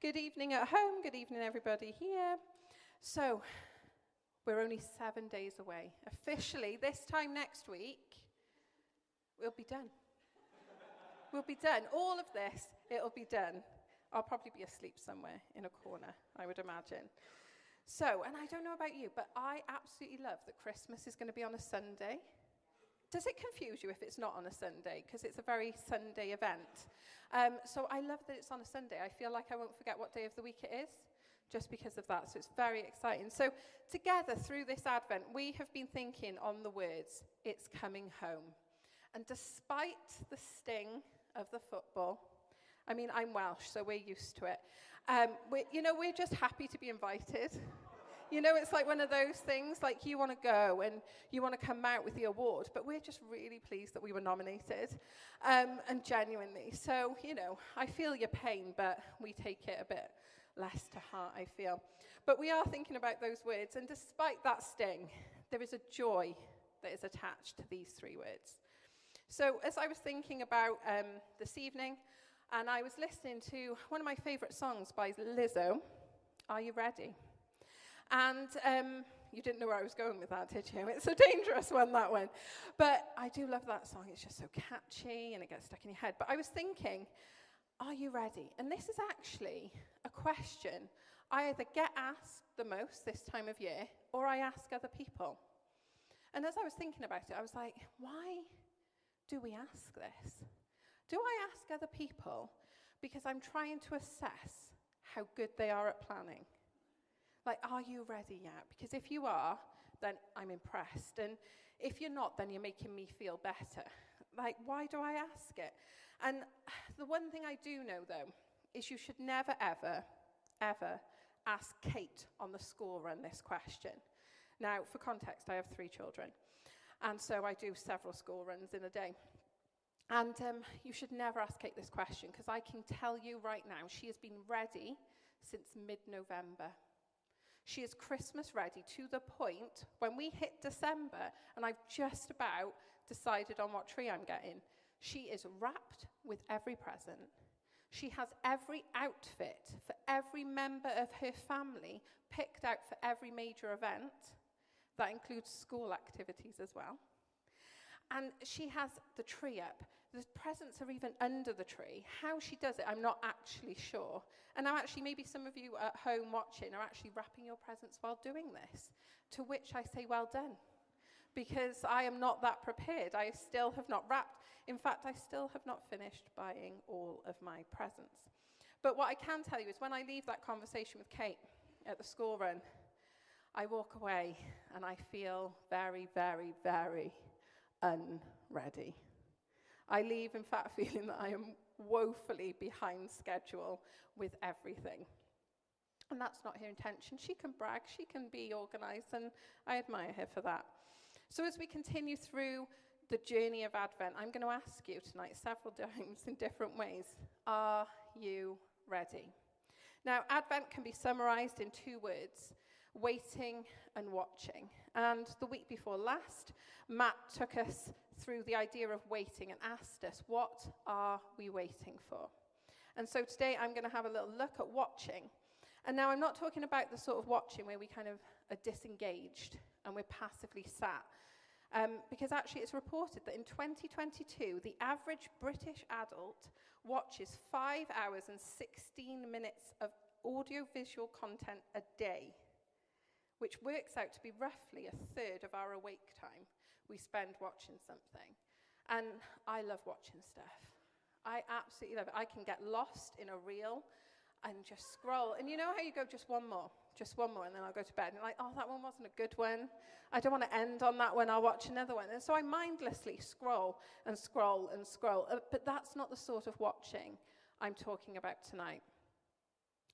Good evening at home. Good evening, everybody here. So, we're only seven days away. Officially, this time next week, we'll be done. we'll be done. All of this, it'll be done. I'll probably be asleep somewhere in a corner, I would imagine. So, and I don't know about you, but I absolutely love that Christmas is going to be on a Sunday. Does it confuse you if it's not on a Sunday? Because it's a very Sunday event. Um, so I love that it's on a Sunday. I feel like I won't forget what day of the week it is just because of that. So it's very exciting. So, together through this Advent, we have been thinking on the words, It's coming home. And despite the sting of the football, I mean, I'm Welsh, so we're used to it. Um, we, you know, we're just happy to be invited. You know, it's like one of those things, like you want to go and you want to come out with the award, but we're just really pleased that we were nominated um, and genuinely. So, you know, I feel your pain, but we take it a bit less to heart, I feel. But we are thinking about those words, and despite that sting, there is a joy that is attached to these three words. So, as I was thinking about um, this evening, and I was listening to one of my favourite songs by Lizzo, Are You Ready? And um, you didn't know where I was going with that, did you? It's a dangerous one, that one. But I do love that song. It's just so catchy and it gets stuck in your head. But I was thinking, are you ready? And this is actually a question I either get asked the most this time of year or I ask other people. And as I was thinking about it, I was like, why do we ask this? Do I ask other people because I'm trying to assess how good they are at planning? Like, are you ready yet? Because if you are, then I'm impressed. And if you're not, then you're making me feel better. Like, why do I ask it? And the one thing I do know, though, is you should never, ever, ever ask Kate on the school run this question. Now, for context, I have three children. And so I do several school runs in a day. And um, you should never ask Kate this question because I can tell you right now, she has been ready since mid November. She is Christmas ready to the point when we hit December and I've just about decided on what tree I'm getting. She is wrapped with every present. She has every outfit for every member of her family picked out for every major event. That includes school activities as well. And she has the tree up. The presents are even under the tree. How she does it, I'm not actually sure. And now, actually, maybe some of you at home watching are actually wrapping your presents while doing this, to which I say, well done. Because I am not that prepared. I still have not wrapped. In fact, I still have not finished buying all of my presents. But what I can tell you is when I leave that conversation with Kate at the school run, I walk away and I feel very, very, very unready. I leave, in fact, feeling that I am woefully behind schedule with everything. And that's not her intention. She can brag, she can be organized, and I admire her for that. So, as we continue through the journey of Advent, I'm going to ask you tonight several times in different ways Are you ready? Now, Advent can be summarized in two words waiting and watching. And the week before last, Matt took us through the idea of waiting and asked us, What are we waiting for? And so today I'm going to have a little look at watching. And now I'm not talking about the sort of watching where we kind of are disengaged and we're passively sat. Um, because actually, it's reported that in 2022, the average British adult watches 5 hours and 16 minutes of audiovisual content a day, which works out to be roughly a third of our awake time we spend watching something. And I love watching stuff. I absolutely love it. I can get lost in a reel and just scroll. And you know how you go just one more, just one more, and then I'll go to bed. And like, oh, that one wasn't a good one. I don't want to end on that one. I'll watch another one. And so I mindlessly scroll and scroll and scroll. Uh, but that's not the sort of watching I'm talking about tonight.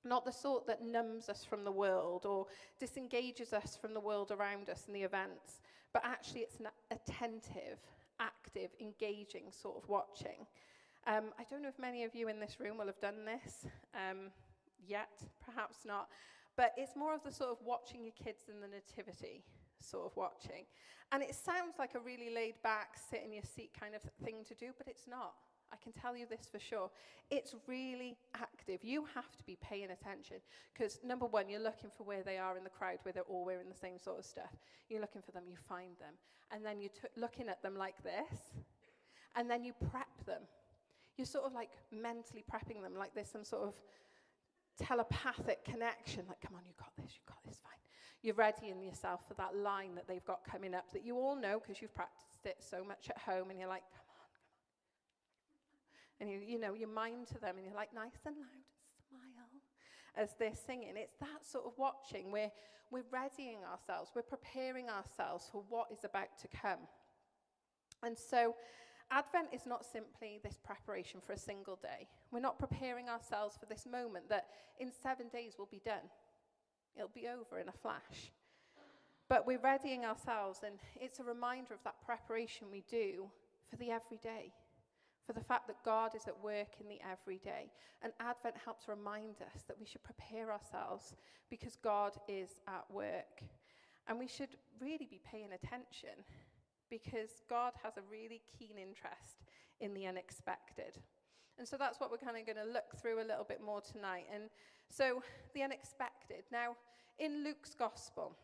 Not the sort that numbs us from the world or disengages us from the world around us and the events, but actually it's an attentive, active, engaging sort of watching. Um, I don't know if many of you in this room will have done this um, yet, perhaps not, but it's more of the sort of watching your kids in the nativity sort of watching. And it sounds like a really laid back, sit in your seat kind of thing to do, but it's not. I can tell you this for sure. It's really active active. You have to be paying attention because, number one, you're looking for where they are in the crowd where they're all wearing the same sort of stuff. You're looking for them, you find them. And then you're t- looking at them like this. And then you prep them. You're sort of like mentally prepping them, like there's some sort of telepathic connection. Like, come on, you got this, you got this, fine. You're readying yourself for that line that they've got coming up that you all know because you've practiced it so much at home. And you're like, and you, you know, you mind to them and you're like, nice and loud, smile as they're singing. It's that sort of watching. We're, we're readying ourselves, we're preparing ourselves for what is about to come. And so, Advent is not simply this preparation for a single day. We're not preparing ourselves for this moment that in seven days will be done. It'll be over in a flash. But we're readying ourselves, and it's a reminder of that preparation we do for the everyday for the fact that God is at work in the everyday. And Advent helps remind us that we should prepare ourselves because God is at work. And we should really be paying attention because God has a really keen interest in the unexpected. And so that's what we're kind of going to look through a little bit more tonight. And so the unexpected. Now, in Luke's gospel,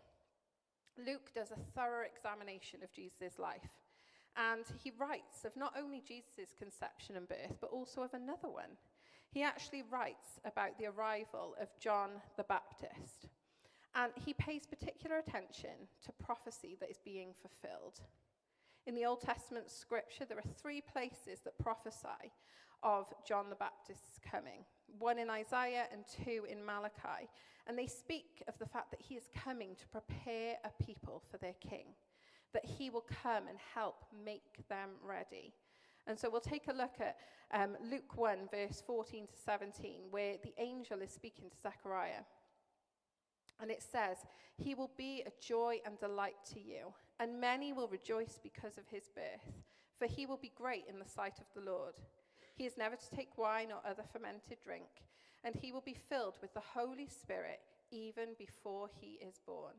Luke does a thorough examination of Jesus' life. And he writes of not only Jesus' conception and birth, but also of another one. He actually writes about the arrival of John the Baptist. And he pays particular attention to prophecy that is being fulfilled. In the Old Testament scripture, there are three places that prophesy of John the Baptist's coming one in Isaiah and two in Malachi. And they speak of the fact that he is coming to prepare a people for their king that he will come and help make them ready. And so we'll take a look at um, Luke 1, verse 14 to 17, where the angel is speaking to Zechariah. And it says, He will be a joy and delight to you, and many will rejoice because of his birth, for he will be great in the sight of the Lord. He is never to take wine or other fermented drink, and he will be filled with the Holy Spirit even before he is born.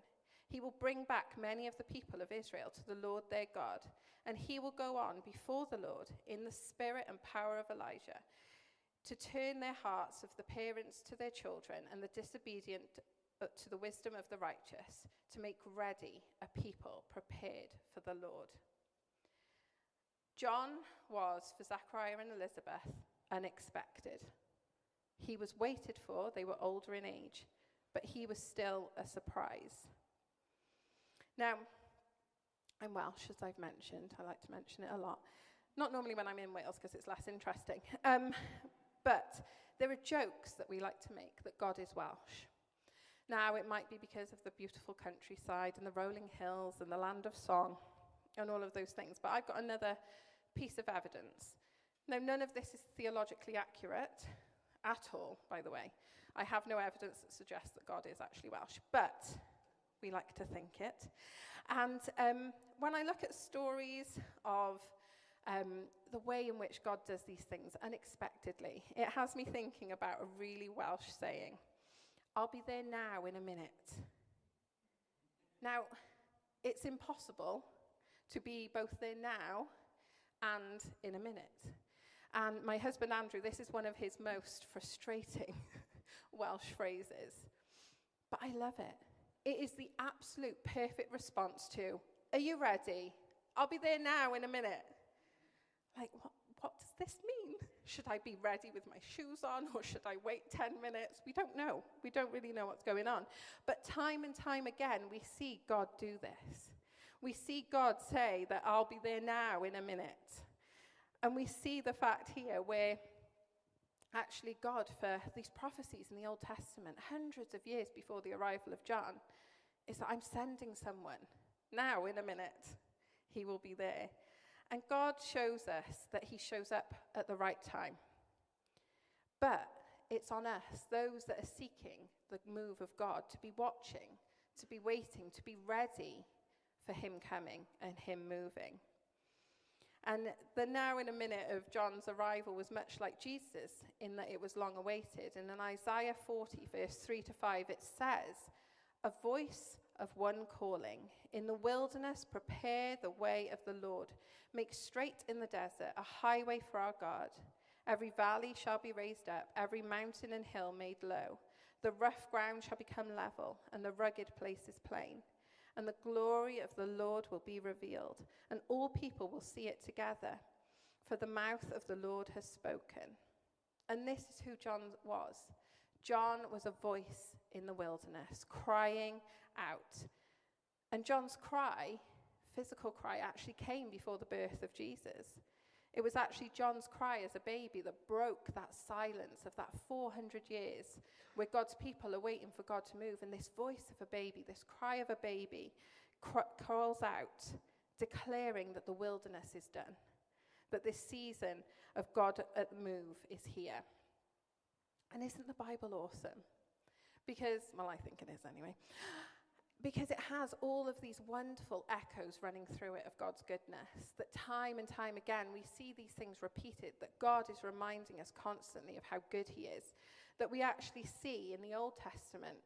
He will bring back many of the people of Israel to the Lord their God, and he will go on before the Lord in the spirit and power of Elijah to turn their hearts of the parents to their children and the disobedient uh, to the wisdom of the righteous, to make ready a people prepared for the Lord. John was, for Zachariah and Elizabeth, unexpected. He was waited for, they were older in age, but he was still a surprise. Now, I'm Welsh, as I've mentioned. I like to mention it a lot. Not normally when I'm in Wales because it's less interesting. Um, but there are jokes that we like to make that God is Welsh. Now, it might be because of the beautiful countryside and the rolling hills and the land of song and all of those things, but I've got another piece of evidence. Now, none of this is theologically accurate at all, by the way. I have no evidence that suggests that God is actually Welsh, but we like to think it. And um, when I look at stories of um, the way in which God does these things unexpectedly, it has me thinking about a really Welsh saying I'll be there now in a minute. Now, it's impossible to be both there now and in a minute. And my husband Andrew, this is one of his most frustrating Welsh phrases, but I love it. It is the absolute perfect response to, Are you ready? I'll be there now in a minute. Like, what, what does this mean? Should I be ready with my shoes on or should I wait 10 minutes? We don't know. We don't really know what's going on. But time and time again, we see God do this. We see God say that I'll be there now in a minute. And we see the fact here where actually God, for these prophecies in the Old Testament, hundreds of years before the arrival of John, is that I'm sending someone. Now, in a minute, he will be there. And God shows us that he shows up at the right time. But it's on us, those that are seeking the move of God, to be watching, to be waiting, to be ready for him coming and him moving. And the now in a minute of John's arrival was much like Jesus in that it was long awaited. And in Isaiah 40, verse 3 to 5, it says, A voice of one calling, In the wilderness, prepare the way of the Lord. Make straight in the desert a highway for our God. Every valley shall be raised up, every mountain and hill made low. The rough ground shall become level, and the rugged places plain. And the glory of the Lord will be revealed, and all people will see it together, for the mouth of the Lord has spoken. And this is who John was. John was a voice in the wilderness, crying out. And John's cry, physical cry, actually came before the birth of Jesus. It was actually John's cry as a baby that broke that silence of that 400 years where God's people are waiting for God to move. And this voice of a baby, this cry of a baby, calls out, declaring that the wilderness is done, that this season of God at the move is here. And isn't the Bible awesome? Because, well, I think it is anyway because it has all of these wonderful echoes running through it of God's goodness. That time and time again we see these things repeated, that God is reminding us constantly of how good He is. That we actually see in the Old Testament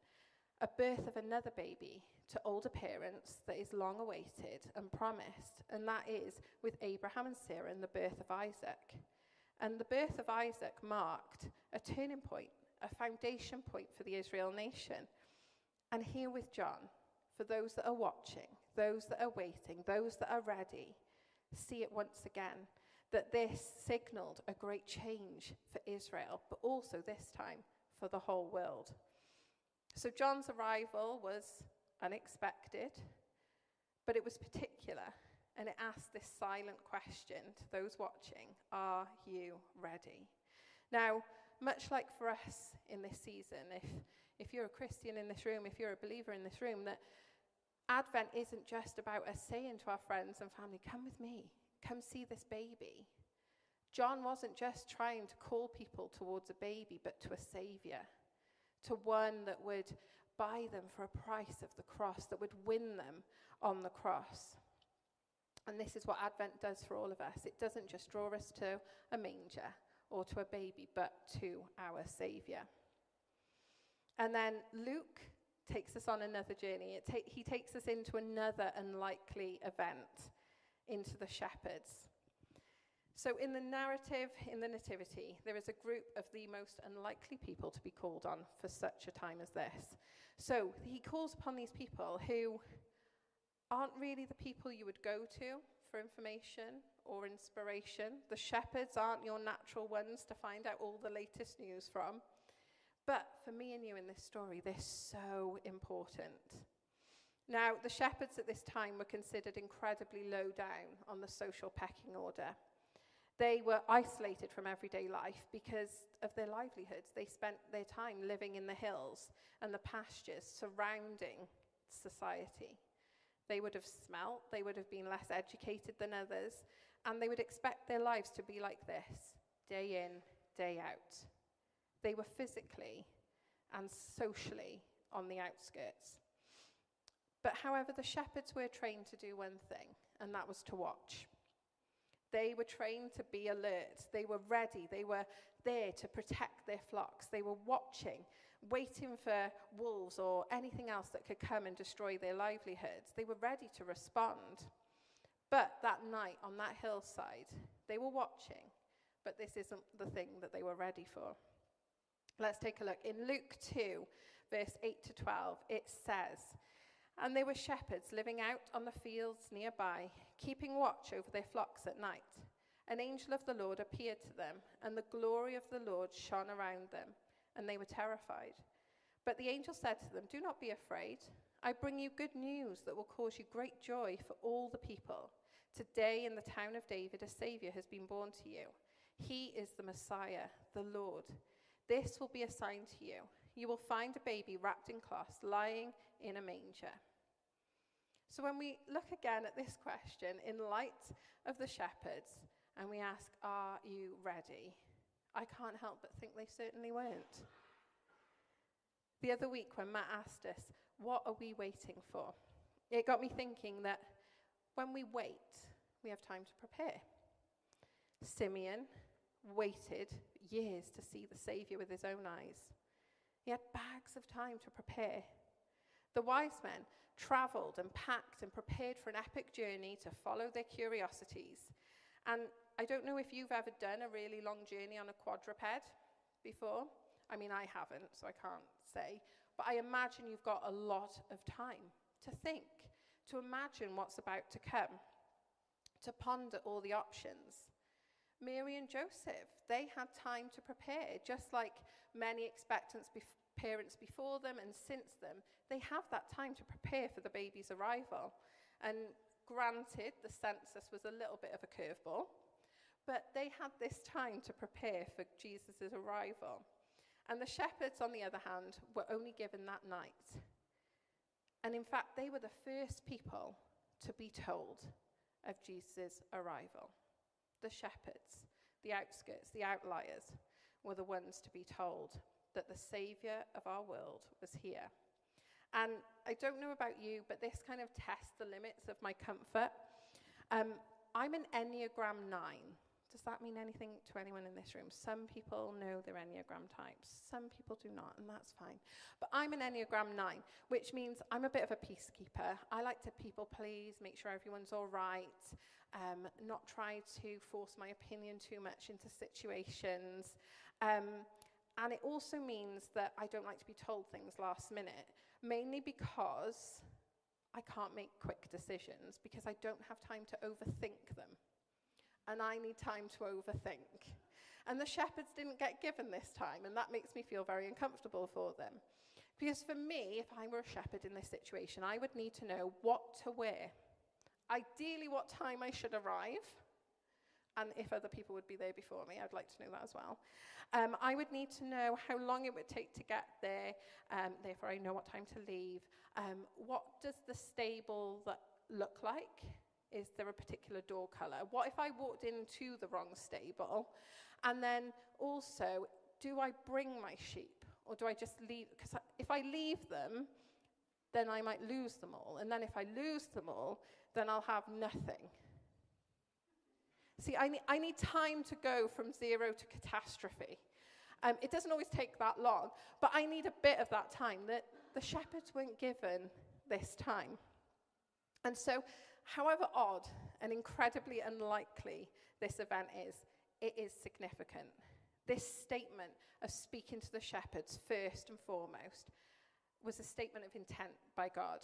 a birth of another baby to older parents that is long awaited and promised, and that is with Abraham and Sarah and the birth of Isaac. And the birth of Isaac marked a turning point, a foundation point for the Israel nation. And here with John, for those that are watching, those that are waiting, those that are ready, see it once again that this signaled a great change for Israel, but also this time for the whole world. So John's arrival was unexpected, but it was particular, and it asked this silent question to those watching Are you ready? Now, much like for us in this season, if, if you're a Christian in this room, if you're a believer in this room, that Advent isn't just about us saying to our friends and family, Come with me, come see this baby. John wasn't just trying to call people towards a baby, but to a savior, to one that would buy them for a price of the cross, that would win them on the cross. And this is what Advent does for all of us. It doesn't just draw us to a manger or to a baby, but to our Savior. And then Luke takes us on another journey. Ta- he takes us into another unlikely event, into the shepherds. So, in the narrative in the Nativity, there is a group of the most unlikely people to be called on for such a time as this. So, he calls upon these people who aren't really the people you would go to for information or inspiration. The shepherds aren't your natural ones to find out all the latest news from. But for me and you in this story, they're so important. Now, the shepherds at this time were considered incredibly low down on the social pecking order. They were isolated from everyday life because of their livelihoods. They spent their time living in the hills and the pastures surrounding society. They would have smelt, they would have been less educated than others, and they would expect their lives to be like this day in, day out. They were physically and socially on the outskirts. But however, the shepherds were trained to do one thing, and that was to watch. They were trained to be alert. They were ready. They were there to protect their flocks. They were watching, waiting for wolves or anything else that could come and destroy their livelihoods. They were ready to respond. But that night on that hillside, they were watching, but this isn't the thing that they were ready for. Let's take a look. In Luke 2, verse 8 to 12, it says, And there were shepherds living out on the fields nearby, keeping watch over their flocks at night. An angel of the Lord appeared to them, and the glory of the Lord shone around them, and they were terrified. But the angel said to them, Do not be afraid. I bring you good news that will cause you great joy for all the people. Today in the town of David, a Savior has been born to you. He is the Messiah, the Lord. This will be a sign to you. You will find a baby wrapped in cloths, lying in a manger. So, when we look again at this question in light of the shepherds and we ask, Are you ready? I can't help but think they certainly weren't. The other week, when Matt asked us, What are we waiting for? it got me thinking that when we wait, we have time to prepare. Simeon waited years to see the Saviour with his own eyes. He had bags of time to prepare. The wise men traveled and packed and prepared for an epic journey to follow their curiosities. And I don't know if you've ever done a really long journey on a quadruped before. I mean, I haven't, so I can't say. But I imagine you've got a lot of time to think, to imagine what's about to come, to ponder all the options. Mary and Joseph, they had time to prepare, just like many expectant bef- parents before them and since them. They have that time to prepare for the baby's arrival. And granted, the census was a little bit of a curveball, but they had this time to prepare for Jesus' arrival. And the shepherds, on the other hand, were only given that night. And in fact, they were the first people to be told of Jesus' arrival. The shepherds, the outskirts, the outliers, were the ones to be told that the Saviour of our world was here. And I don't know about you, but this kind of tests the limits of my comfort. Um, I'm an Enneagram 9. Does that mean anything to anyone in this room? Some people know their Enneagram types, some people do not, and that's fine. But I'm an Enneagram 9, which means I'm a bit of a peacekeeper. I like to people please, make sure everyone's all right, um, not try to force my opinion too much into situations. Um, and it also means that I don't like to be told things last minute, mainly because I can't make quick decisions because I don't have time to overthink them and I need time to overthink. And the shepherds didn't get given this time, and that makes me feel very uncomfortable for them. Because for me, if I were a shepherd in this situation, I would need to know what to wear. Ideally, what time I should arrive, and if other people would be there before me, I'd like to know that as well. Um, I would need to know how long it would take to get there, um, therefore, I know what time to leave. Um, what does the stable that look like? Is there a particular door colour? What if I walked into the wrong stable? And then also, do I bring my sheep or do I just leave? Because if I leave them, then I might lose them all. And then if I lose them all, then I'll have nothing. See, I need, I need time to go from zero to catastrophe. Um, it doesn't always take that long, but I need a bit of that time that the shepherds weren't given this time. And so However odd and incredibly unlikely this event is, it is significant. This statement of speaking to the shepherds first and foremost was a statement of intent by God.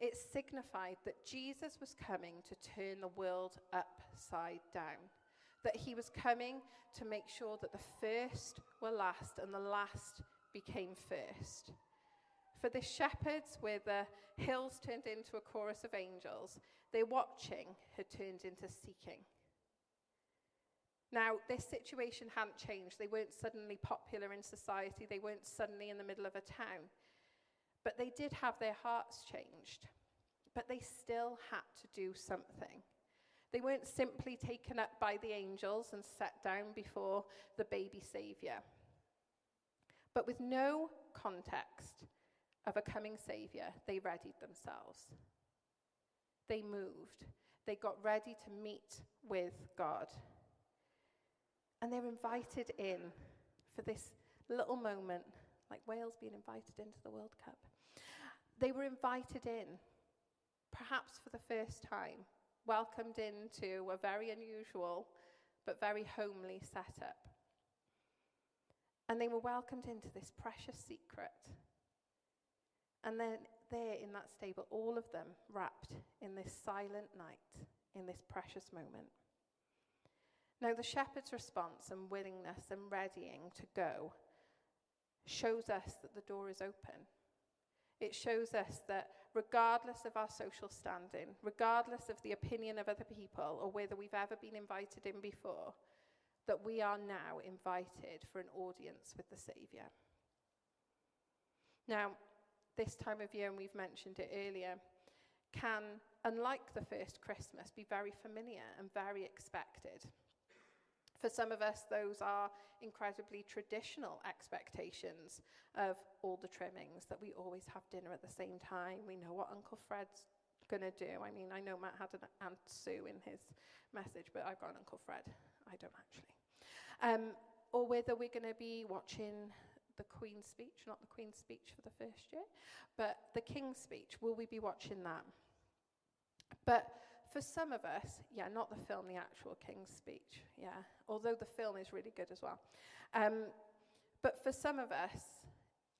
It signified that Jesus was coming to turn the world upside down, that he was coming to make sure that the first were last and the last became first. For the shepherds, where the hills turned into a chorus of angels, their watching had turned into seeking. Now, this situation hadn't changed. They weren't suddenly popular in society, they weren't suddenly in the middle of a town. But they did have their hearts changed. But they still had to do something. They weren't simply taken up by the angels and set down before the baby Saviour. But with no context, of a coming Savior, they readied themselves. They moved. They got ready to meet with God. And they're invited in for this little moment, like Wales being invited into the World Cup. They were invited in, perhaps for the first time, welcomed into a very unusual but very homely setup. And they were welcomed into this precious secret and then there in that stable, all of them wrapped in this silent night, in this precious moment. Now, the shepherd's response and willingness and readying to go shows us that the door is open. It shows us that regardless of our social standing, regardless of the opinion of other people, or whether we've ever been invited in before, that we are now invited for an audience with the Saviour. Now, this time of year, and we've mentioned it earlier, can, unlike the first Christmas, be very familiar and very expected. For some of us, those are incredibly traditional expectations of all the trimmings, that we always have dinner at the same time. We know what Uncle Fred's going to do. I mean, I know Matt had an Aunt Sue in his message, but I've got an Uncle Fred. I don't actually. Um, or whether we're going to be watching the Queen's speech, not the Queen's speech for the first year, but the King's speech. Will we be watching that? But for some of us, yeah, not the film, the actual King's Speech, yeah, although the film is really good as well. Um, but for some of us,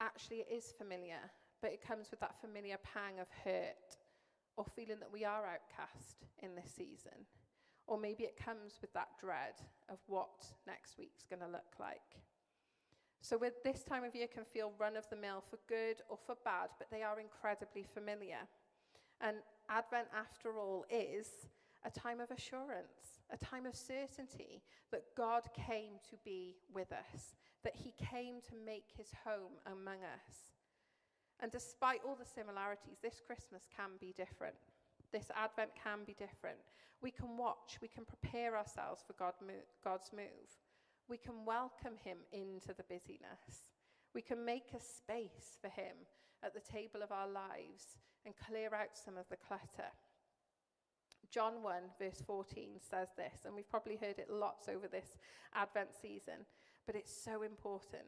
actually, it is familiar, but it comes with that familiar pang of hurt or feeling that we are outcast in this season. Or maybe it comes with that dread of what next week's going to look like. So, with this time of year, can feel run of the mill for good or for bad, but they are incredibly familiar. And Advent, after all, is a time of assurance, a time of certainty that God came to be with us, that He came to make His home among us. And despite all the similarities, this Christmas can be different. This Advent can be different. We can watch, we can prepare ourselves for God God's move. We can welcome Him into the busyness. We can make a space for Him at the table of our lives and clear out some of the clutter. John 1, verse 14 says this, and we've probably heard it lots over this Advent season, but it's so important.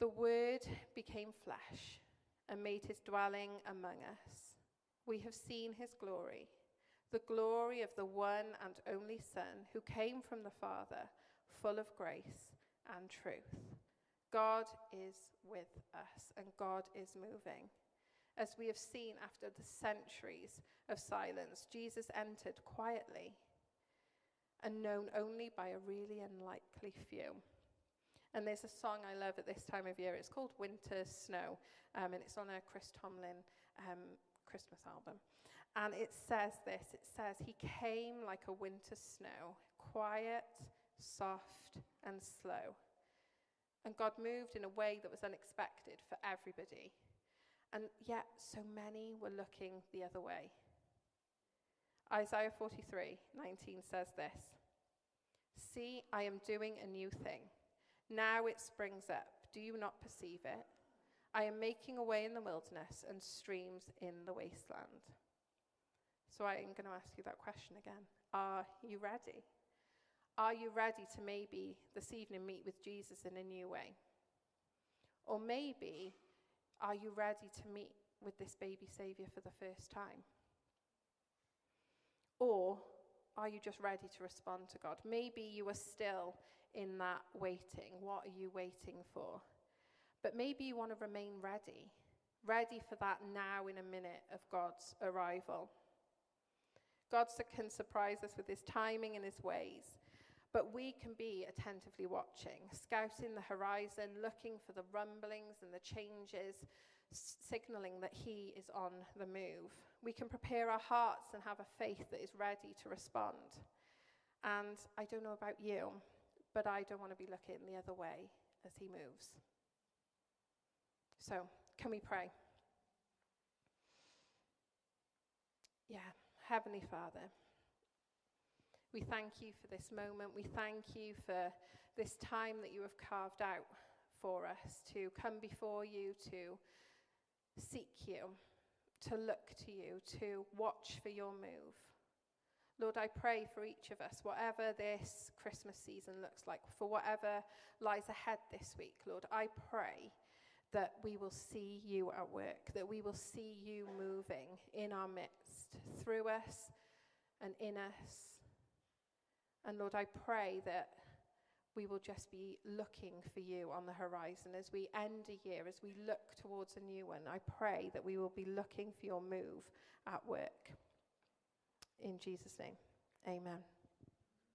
The Word became flesh and made his dwelling among us. We have seen his glory, the glory of the one and only Son who came from the Father, full of grace and truth. God is with us and God is moving. As we have seen after the centuries of silence, Jesus entered quietly and known only by a really unlikely few. And there's a song I love at this time of year. It's called Winter Snow, um, and it's on a Chris Tomlin um, Christmas album. And it says this it says, He came like a winter snow, quiet, soft, and slow. And God moved in a way that was unexpected for everybody. And yet, so many were looking the other way. Isaiah 43 19 says this See, I am doing a new thing. Now it springs up. Do you not perceive it? I am making a way in the wilderness and streams in the wasteland. So I'm going to ask you that question again. Are you ready? Are you ready to maybe this evening meet with Jesus in a new way? Or maybe, are you ready to meet with this baby Saviour for the first time? Or are you just ready to respond to God? Maybe you are still in that waiting. What are you waiting for? But maybe you want to remain ready, ready for that now in a minute of God's arrival. God can surprise us with his timing and his ways, but we can be attentively watching, scouting the horizon, looking for the rumblings and the changes, signaling that he is on the move. We can prepare our hearts and have a faith that is ready to respond. And I don't know about you, but I don't want to be looking the other way as he moves. So, can we pray? Yeah, Heavenly Father, we thank you for this moment. We thank you for this time that you have carved out for us to come before you, to seek you, to look to you, to watch for your move. Lord, I pray for each of us, whatever this Christmas season looks like, for whatever lies ahead this week, Lord, I pray that we will see you at work, that we will see you moving in our midst, through us and in us. And Lord, I pray that we will just be looking for you on the horizon as we end a year, as we look towards a new one. I pray that we will be looking for your move at work. In Jesus' name, amen.